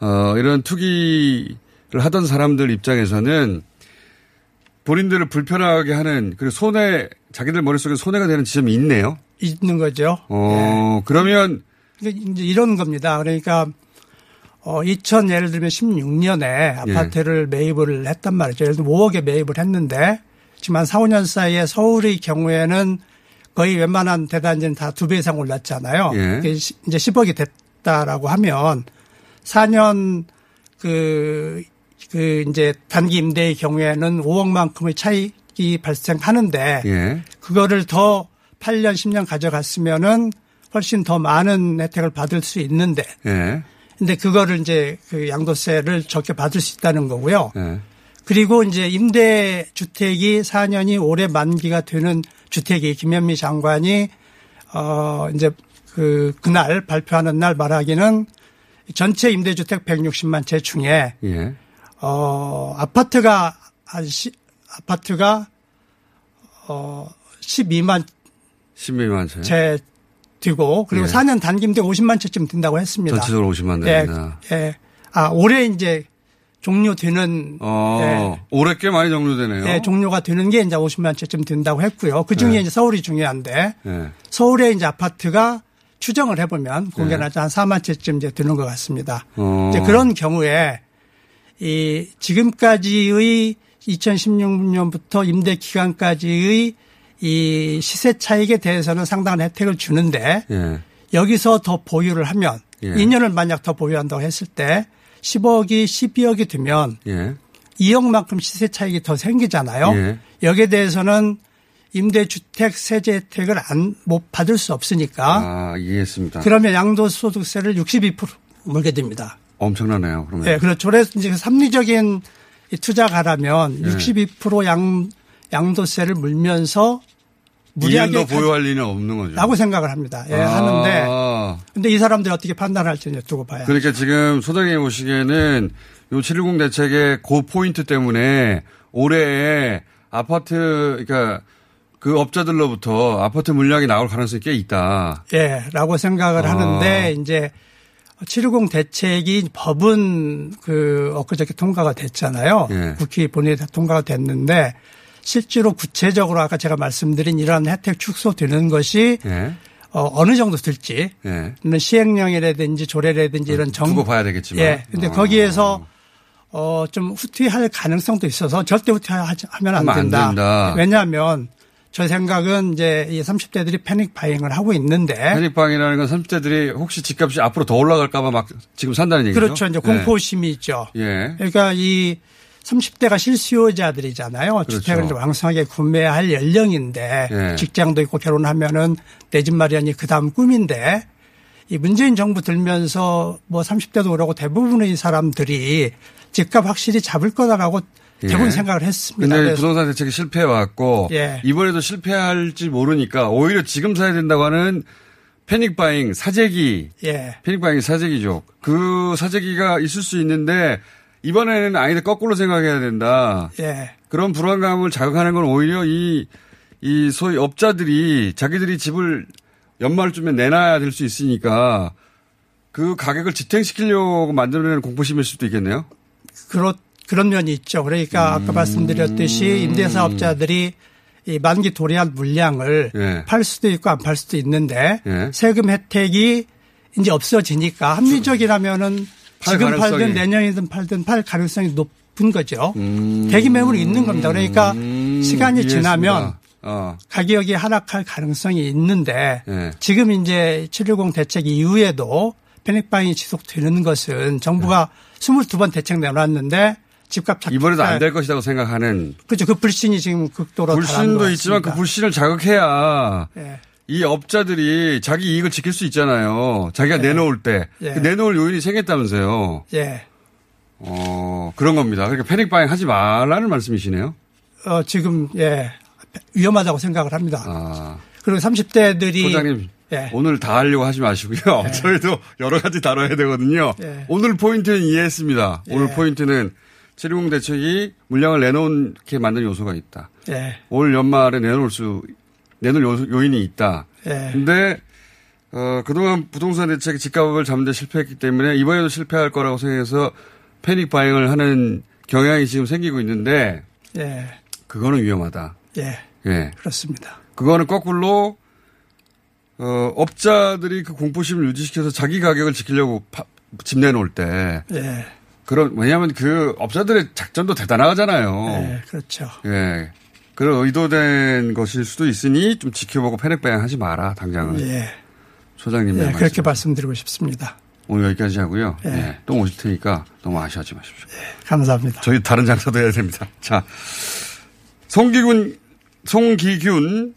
어, 이런 투기를 하던 사람들 입장에서는 본인들을 불편하게 하는 그리고 손해 자기들 머릿속에 손해가 되는 지점이 있네요. 있는 거죠. 어, 그러면 이게 이제 이런 겁니다. 그러니까 어 2000 예를 들면 16년에 아파트를 매입을 했단 말이죠. 예를 들면 5억에 매입을 했는데 지금 한 4, 5년 사이에 서울의 경우에는 거의 웬만한 대단지는 다 두 배 이상 올랐잖아요. 예. 이제 10억이 됐다라고 하면 4년 그, 그 이제 단기 임대의 경우에는 5억만큼의 차익이 발생하는데 예. 그거를 더 8년, 10년 가져갔으면은 훨씬 더 많은 혜택을 받을 수 있는데. 예. 근데 그거를 이제 그 양도세를 적게 받을 수 있다는 거고요. 예. 그리고 이제 임대 주택이 4년이 올해 만기가 되는 주택이 김현미 장관이 어 이제 그 그날 발표하는 날 말하기는 전체 임대 주택 160만 채 중에 예. 어 아파트가 한 시, 아파트가 어 12만 12만 채. 채 되고 그리고 예. 4년 단기임대 50만 채쯤 된다고 했습니다. 전체적으로 50만 예, 된다. 예. 아 올해 이제 종료되는 어, 올해 꽤 많이 종료되네요. 예, 종료가 되는 게 이제 50만 채쯤 된다고 했고요. 그 중에 네. 이제 서울이 중요한데 예. 서울에 이제 아파트가 추정을 해보면 공개나지 한 4만 채쯤 이제 되는 것 같습니다. 네. 어. 이제 그런 경우에 이 지금까지의 2016년부터 임대 기간까지의 이 시세 차익에 대해서는 상당한 혜택을 주는데 예. 여기서 더 보유를 하면 예. 2년을 만약 더 보유한다고 했을 때 10억이 12억이 되면 예. 2억만큼 시세 차익이 더 생기잖아요. 예. 여기에 대해서는 임대주택 세제 혜택을 안, 못 받을 수 없으니까 아, 이해했습니다. 그러면 양도소득세를 62% 물게 됩니다. 엄청나네요. 그러면. 예, 그렇죠. 그래서 이제 합리적인 이 투자가라면 예. 62% 양, 양도세를 물면서 무리하게 2년 더 보유할 리는 없는 거죠. 라고 생각을 합니다. 예, 아. 하는데 근데 이 사람들이 어떻게 판단할지는 두고 봐야. 그러니까 지금 소장님 보시기에는 요 710 대책의 그 포인트 때문에 올해에 아파트, 그러니까 그 업자들로부터 아파트 물량이 나올 가능성이 꽤 있다. 예, 라고 생각을 아. 하는데 이제 710 대책이 법은 그 엊그저께 통과가 됐잖아요. 예. 국회 본회의에 다 통과가 됐는데 실제로 구체적으로 아까 제가 말씀드린 이런 혜택 축소되는 것이 예. 어, 어느 정도 될지 예. 는 시행령이라든지 조례라든지 이런 정 두고 봐야 되겠지만. 예. 근데 어. 거기에서 어, 좀 후퇴할 가능성도 있어서 절대 후퇴하면 안 하면 안 된다. 된다. 왜냐하면 저 생각은 이제 이 30대들이 패닉 바잉을 하고 있는데 편입방이라는 건 30대들이 혹시 집값이 앞으로 더 올라갈까 봐 막 지금 산다는 얘기죠. 그렇죠. 이제 공포심이 있죠. 예. 그러니까 이 30대가 실수요자들이잖아요. 그렇죠. 주택을 왕성하게 구매할 연령인데 예. 직장도 있고 결혼하면은 내 집 마련이 그 다음 꿈인데 이 문재인 정부 들면서 뭐 30대도 그러고 대부분의 사람들이 집값 확실히 잡을 거다라고 대부분 예. 생각을 했습니다. 근데 부동산 대책이 실패해 왔고 예. 이번에도 실패할지 모르니까 오히려 지금 사야 된다고 하는 패닉 바잉 사재기 예. 패닉 바잉 사재기죠. 그 사재기가 있을 수 있는데 이번에는 아니다 거꾸로 생각해야 된다. 예. 그런 불안감을 자극하는 건 오히려 이, 이 소위 업자들이 자기들이 집을 연말쯤에 내놔야 될 수 있으니까 그 가격을 지탱시키려고 만들어내는 공포심일 수도 있겠네요. 그렇 그런 면이 있죠. 그러니까 아까 말씀드렸듯이 임대사업자들이 이 만기 도래한 물량을 예. 팔 수도 있고 안 팔 수도 있는데 예. 세금 혜택이 이제 없어지니까 합리적이라면은 팔 지금 가능성이. 팔든 내년이든 팔든 팔 가능성이 높은 거죠. 음. 대기 매물이 있는 겁니다. 그러니까 시간이 이해했습니다. 지나면 어. 가격이 하락할 가능성이 있는데 예. 지금 이제 710 대책 이후에도 패닉바잉이 지속되는 것은 정부가 22번 대책 내놨는데 집값 자- 이번에도 안 될 것이라고 생각하는 그렇죠. 그 불신이 지금 극도로 불신도 것 있지만 그. 불신을 자극해야 예. 이 업자들이 자기 이익을 지킬 수 있잖아요. 자기가 내놓을 때 예. 그 내놓을 요인이 생겼다면서요. 예. 어 그런 겁니다. 그러니까 패닉 바잉 하지 말라는 말씀이시네요. 어, 지금, 예. 위험하다고 생각을 합니다. 아, 그리고 30대들이. 소장님 예. 오늘 다 하려고 하지 마시고요. 저희도 여러 가지 다뤄야 되거든요. 예. 오늘 포인트는 이해했습니다. 오늘 예. 포인트는 720 대책이 물량을 내놓게 만드는 요소가 있다. 예. 올 연말에 내놓을 수 내놓을 요소- 요인이 있다. 예. 근데 어, 그동안 부동산 대책이 집값을 잡는 데 실패했기 때문에 이번에도 실패할 거라고 생각해서 패닉 바잉을 하는 경향이 지금 생기고 있는데 예. 그거는 위험하다. 예. 예. 그렇습니다. 그거는 거꾸로 어, 업자들이 그 공포심을 유지시켜서 자기 가격을 지키려고 파- 집 내놓을 때 예. 그런 왜냐하면 그 업자들의 작전도 대단하잖아요. 예. 그렇죠. 예. 그런 의도된 것일 수도 있으니 좀 지켜보고 패닉 바잉 하지 마라 당장은. 예. 소장님의 예. 말씀. 그렇게 말씀드리고 싶습니다. 오늘 여기까지 하고요. 예. 예, 또 오실 테니까 너무 아쉬워하지 마십시오. 감사합니다. 저희 다른 장사도 해야 됩니다. 자, 송기군, 송기균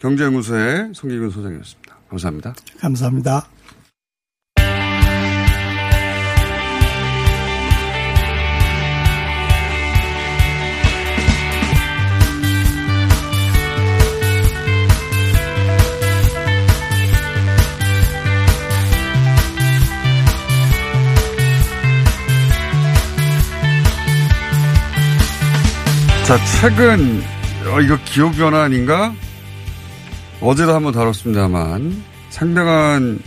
경제연구소의 송기근 소장이었습니다. 감사합니다. 감사합니다. 자, 최근, 어, 이거 기후변화 아닌가? 어제도 한번 다뤘습니다만, 상당한,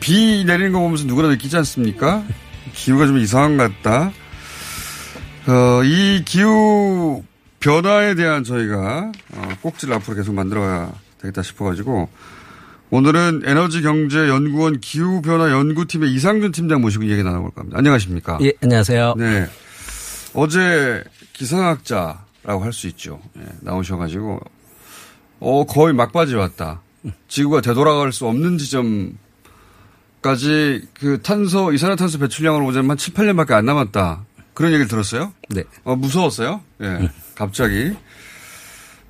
비 내리는 거 보면서 누구나 느끼지 않습니까? 기후가 좀 이상한 것 같다. 어, 이 기후 변화에 대한 저희가, 어, 꼭지를 앞으로 계속 만들어야 되겠다 싶어가지고, 오늘은 에너지경제연구원 기후변화연구팀의 이상준 팀장 모시고 얘기 나눠볼까 합니다. 안녕하십니까? 예, 안녕하세요. 네. 어제 기상학자라고 할 수 있죠. 예, 나오셔가지고, 어, 거의 막바지 왔다. 지구가 되돌아갈 수 없는 지점까지 그 탄소, 이산화탄소 배출량으로 보자면 한 7, 8년밖에 안 남았다. 그런 얘기를 들었어요? 네. 어, 무서웠어요? 예, 갑자기.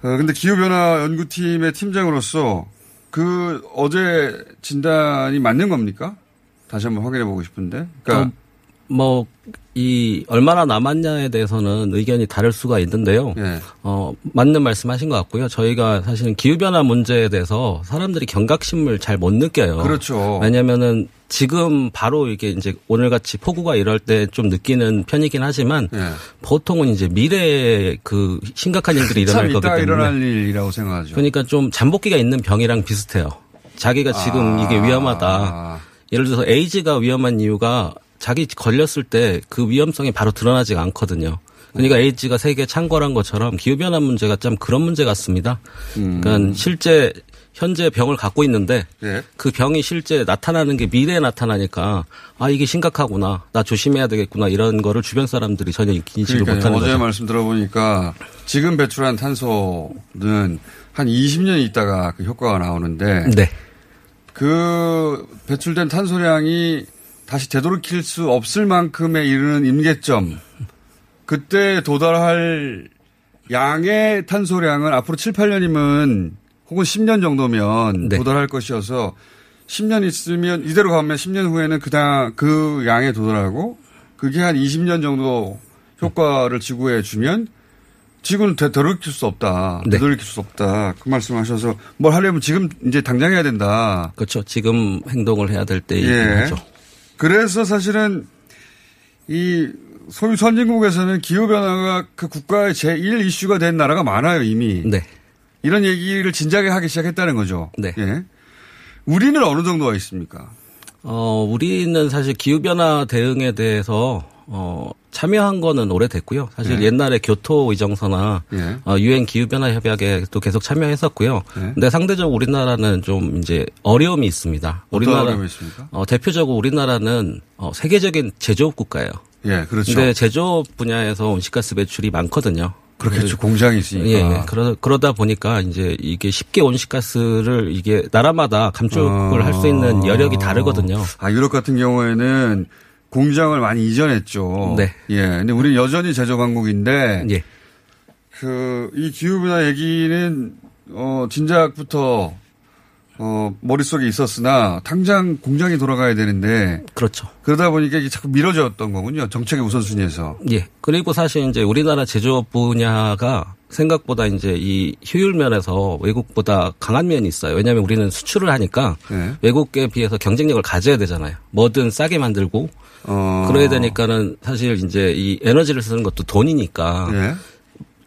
어, 근데 기후변화 연구팀의 팀장으로서 그 어제 진단이 맞는 겁니까? 다시 한번 확인해 보고 싶은데. 그러니까 어, 뭐, 이, 얼마나 남았냐에 대해서는 의견이 다를 수가 있는데요. 예. 어, 맞는 말씀 하신 것 같고요. 저희가 사실은 기후변화 문제에 대해서 사람들이 경각심을 잘 못 느껴요. 그렇죠. 왜냐면은 지금 바로 이게 이제 오늘같이 폭우가 이럴 때 좀 느끼는 편이긴 하지만 예. 보통은 이제 미래에 그 심각한 일들이 일어날 참 거기 때문에. 일어날 일이라고 생각하죠. 그러니까 좀 잠복기가 있는 병이랑 비슷해요. 자기가 지금 아. 이게 위험하다. 예를 들어서 에이즈가 위험한 이유가 자기 걸렸을 때 그 위험성이 바로 드러나지가 않거든요. 그러니까 에이즈가 세계 창궐한 것처럼 기후변화 문제가 참 그런 문제 같습니다. 그러니까 실제 현재 병을 갖고 있는데 예. 그 병이 실제 나타나는 게 미래에 나타나니까 아 이게 심각하구나 나 조심해야 되겠구나 이런 거를 주변 사람들이 전혀 인식을 못하는 어제 거죠. 말씀 들어보니까 지금 배출한 탄소는 한 20년 있다가 그 효과가 나오는데 네. 그 배출된 탄소량이 다시 되돌이킬 수 없을 만큼에 이르는 임계점 그때 도달할 양의 탄소량은 앞으로 7, 8년이면 혹은 10년 정도면 네. 도달할 것이어서 10년 있으면 이대로 가면 10년 후에는 그다 그 양에 도달하고 그게 한 20년 정도 효과를 지구에 주면 지구는 되- 되돌이킬 수 없다. 네. 되돌이킬 수 없다. 그 말씀하셔서 뭘 하려면 지금 이제 당장 해야 된다. 그렇죠. 지금 행동을 해야 될 때이긴 예. 하죠. 그래서 사실은 이 소위 선진국에서는 기후변화가 그 국가의 제1 이슈가 된 나라가 많아요, 이미. 네. 이런 얘기를 진작에 하기 시작했다는 거죠. 네. 예. 우리는 어느 정도가 있습니까? 어, 우리는 사실 기후변화 대응에 대해서 어, 참여한 거는 오래됐고요. 사실 예. 옛날에 교토 의정서나 예. 어, 유엔 기후 변화 협약에도 계속 참여했었고요. 예. 근데 상대적으로 우리나라는 좀 이제 어려움이 있습니다. 어려움이 있습니까? 어, 대표적으로 우리나라는 어, 세계적인 제조업 국가예요. 예, 그렇죠. 근데 제조업 분야에서 온실가스 배출이 많거든요. 그렇겠죠. 공장이 있으니까. 예, 예. 그러, 그러다 보니까 이제 이게 쉽게 온실가스를 이게 나라마다 감축을 할수 있는 여력이 다르거든요. 아, 유럽 같은 경우에는 공장을 많이 이전했죠. 네. 예. 근데 우리 여전히 제조 강국인데. 예. 그, 이 기후 변화 얘기는, 어, 진작부터, 어, 머릿속에 있었으나, 당장 공장이 돌아가야 되는데. 그렇죠. 그러다 보니까 이게 자꾸 미뤄졌던 거군요. 정책의 우선순위에서. 예. 그리고 사실 이제 우리나라 제조업 분야가 생각보다 이제 이 효율 면에서 외국보다 강한 면이 있어요. 왜냐하면 우리는 수출을 하니까 네. 외국에 비해서 경쟁력을 가져야 되잖아요. 뭐든 싸게 만들고 어. 그래야 되니까는 사실 이제 이 에너지를 쓰는 것도 돈이니까 예.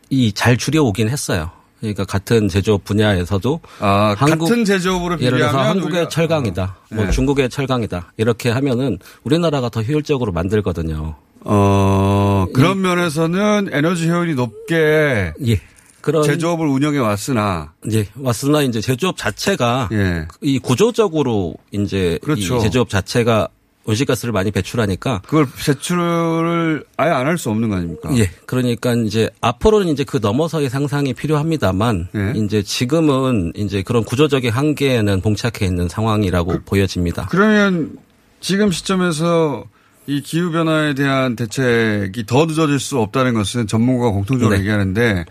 이잘 줄여오긴 했어요. 그러니까 같은 제조업 분야에서도 아, 같은 제조업으로 예를 들어서 한국의 우리가- 철강이다, 뭐 네. 중국의 철강이다 이렇게 하면은 우리나라가 더 효율적으로 만들거든요. 어, 그런 면에서는 에너지 효율이 높게 예. 그런 제조업을 운영해 왔으나 예, 왔으나 이제 제조업 자체가 예. 이 구조적으로 이제 그렇죠. 이 제조업 자체가 온실가스를 많이 배출하니까 그걸 배출을 아예 안 할 수 없는 거 아닙니까? 예, 그러니까 이제 앞으로는 이제 그 넘어서의 상상이 필요합니다만 예. 이제 지금은 이제 그런 구조적인 한계에는 봉착해 있는 상황이라고 보여집니다. 그러면 지금 시점에서 이 기후 변화에 대한 대책이 더 늦어질 수 없다는 것은 전문가가 공통적으로 네. 얘기하는데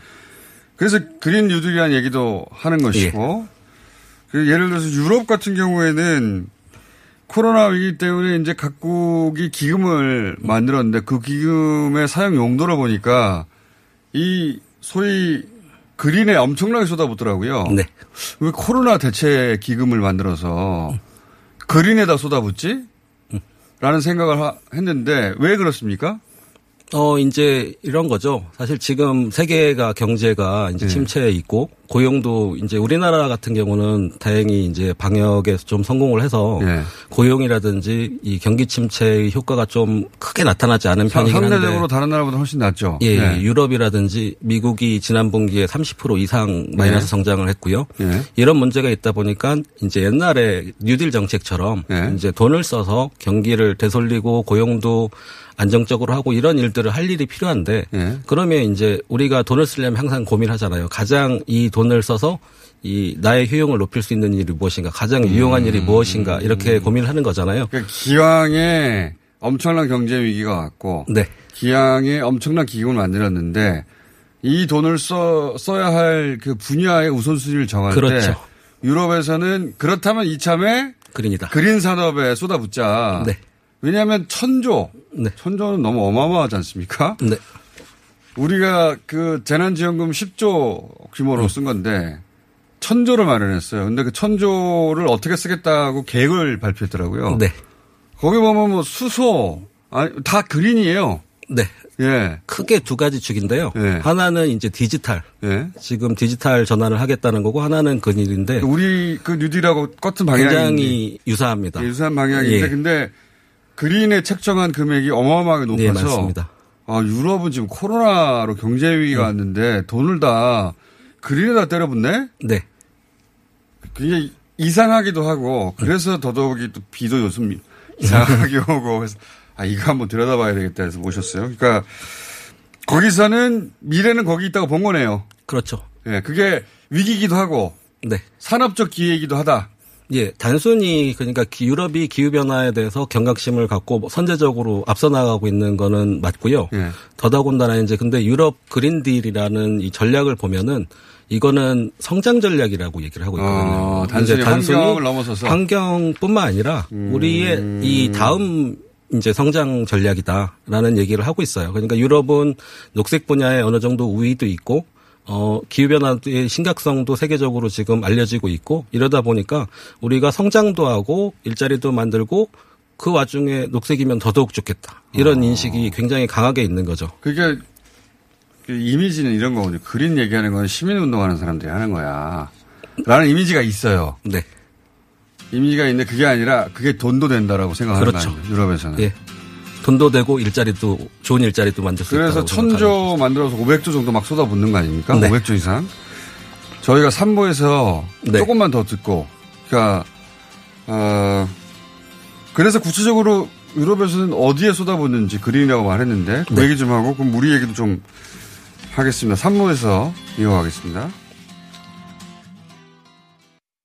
그래서 그린 뉴딜이라는 얘기도 하는 것이고, 그 예를 들어서 유럽 같은 경우에는 코로나 위기 때문에 이제 각국이 기금을 만들었는데 그 기금의 사용 용도를 보니까 이 소위 그린에 엄청나게 쏟아붓더라고요. 네. 왜 코로나 대체 기금을 만들어서 그린에다 쏟아붓지? 라는 생각을 하- 했는데 왜 그렇습니까? 어, 이제 이런 거죠. 사실 지금 세계가 경제가 네. 이제 침체에 있고 고용도 이제 우리나라 같은 경우는 다행히 이제 방역에서 좀 성공을 해서 네. 고용이라든지 이 경기 침체의 효과가 좀 크게 나타나지 않은 편이긴 한데 상대적으로 다른 나라보다 훨씬 낫죠. 예, 네. 유럽이라든지 미국이 지난 분기에 30% 이상 마이너스 네. 성장을 했고요. 예. 이런 문제가 있다 보니까 이제 옛날에 뉴딜 정책처럼 네. 이제 돈을 써서 경기를 되돌리고 고용도 안정적으로 하고 이런 일들을 할 일이 필요한데 예. 그러면 이제 우리가 돈을 쓰려면 항상 고민하잖아요. 가장 이 돈을 써서 이 나의 효용을 높일 수 있는 일이 무엇인가, 가장 유용한 일이 무엇인가 이렇게 고민을 하는 거잖아요. 그러니까 기왕에 엄청난 경제 위기가 왔고 네. 기왕에 엄청난 기금을 만들었는데 이 돈을 써, 써야 할 그 분야의 우선순위를 정할 그렇죠. 때 유럽에서는 그렇다면 이참에 그린이다. 그린 산업에 쏟아붓자. 네. 왜냐하면 천조, 네. 천조는 너무 어마어마하지 않습니까? 네. 우리가 그 재난지원금 10조 규모로 쓴 건데 천조를 마련했어요. 근데 그 천조를 어떻게 쓰겠다고 계획을 발표했더라고요. 네. 거기 보면 뭐 수소, 아니, 다 그린이에요. 네. 예. 크게 두 가지 축인데요. 하나는 이제 디지털. 예. 지금 디지털 전환을 하겠다는 거고 하나는 근일인데 우리 그 뉴딜하고 같은 방향이 굉장히 유사합니다. 예, 유사한 방향인데 예. 근데 그린에 책정한 금액이 어마어마하게 높아서 네, 맞습니다. 아, 유럽은 지금 코로나로 경제 위기가 왔는데 돈을 다 그린에다 때려붓네? 네. 굉장히 이상하기도 하고 그래서 더더욱이 또 비도 요즘 이상하게 오고 그래서 아 이거 한번 들여다봐야 되겠다 해서 모셨어요. 그러니까 거기서는 미래는 거기 있다고 본 거네요. 그렇죠. 예, 그게 위기기도 하고 네. 산업적 기회이기도 하다. 예, 단순히 그러니까 기- 유럽이 기후 변화에 대해서 경각심을 갖고 뭐 선제적으로 앞서 나가고 있는 거는 맞고요. 예. 더더군다나 이제 근데 유럽 그린딜이라는 이 전략을 보면은 이거는 성장 전략이라고 얘기를 하고 있거든요. 어, 단순히 이제 환경을 넘어서서. 환경뿐만 아니라 우리의 이 다음 이제 성장 전략이다라는 얘기를 하고 있어요. 그러니까 유럽은 녹색 분야에 어느 정도 우위도 있고 어, 기후변화의 심각성도 세계적으로 지금 알려지고 있고 이러다 보니까 우리가 성장도 하고 일자리도 만들고 그 와중에 녹색이면 더더욱 좋겠다. 이런 인식이 굉장히 강하게 있는 거죠. 그게 그 이미지는 이런 거거든요. 그린 얘기하는 건 시민운동하는 사람들이 하는 거야. 라는 이미지가 있어요. 네. 이미지가 있는데 그게 아니라 그게 돈도 된다라고 생각하는 그렇죠. 거예요. 유럽에서는. 예. 돈도 되고 일자리도 좋은 일자리도 만들 수 그래서 있다고 천조 만들어서 500조 정도 막 쏟아붓는 거 아닙니까? 네. 500조 이상. 저희가 3부에서 네. 조금만 더 듣고, 그러니까 어, 그래서 구체적으로 유럽에서는 어디에 쏟아붓는지 그린이라고 말했는데 그 네. 얘기 좀 하고 그럼 우리 얘기도 좀 하겠습니다. 3부에서 이어가겠습니다.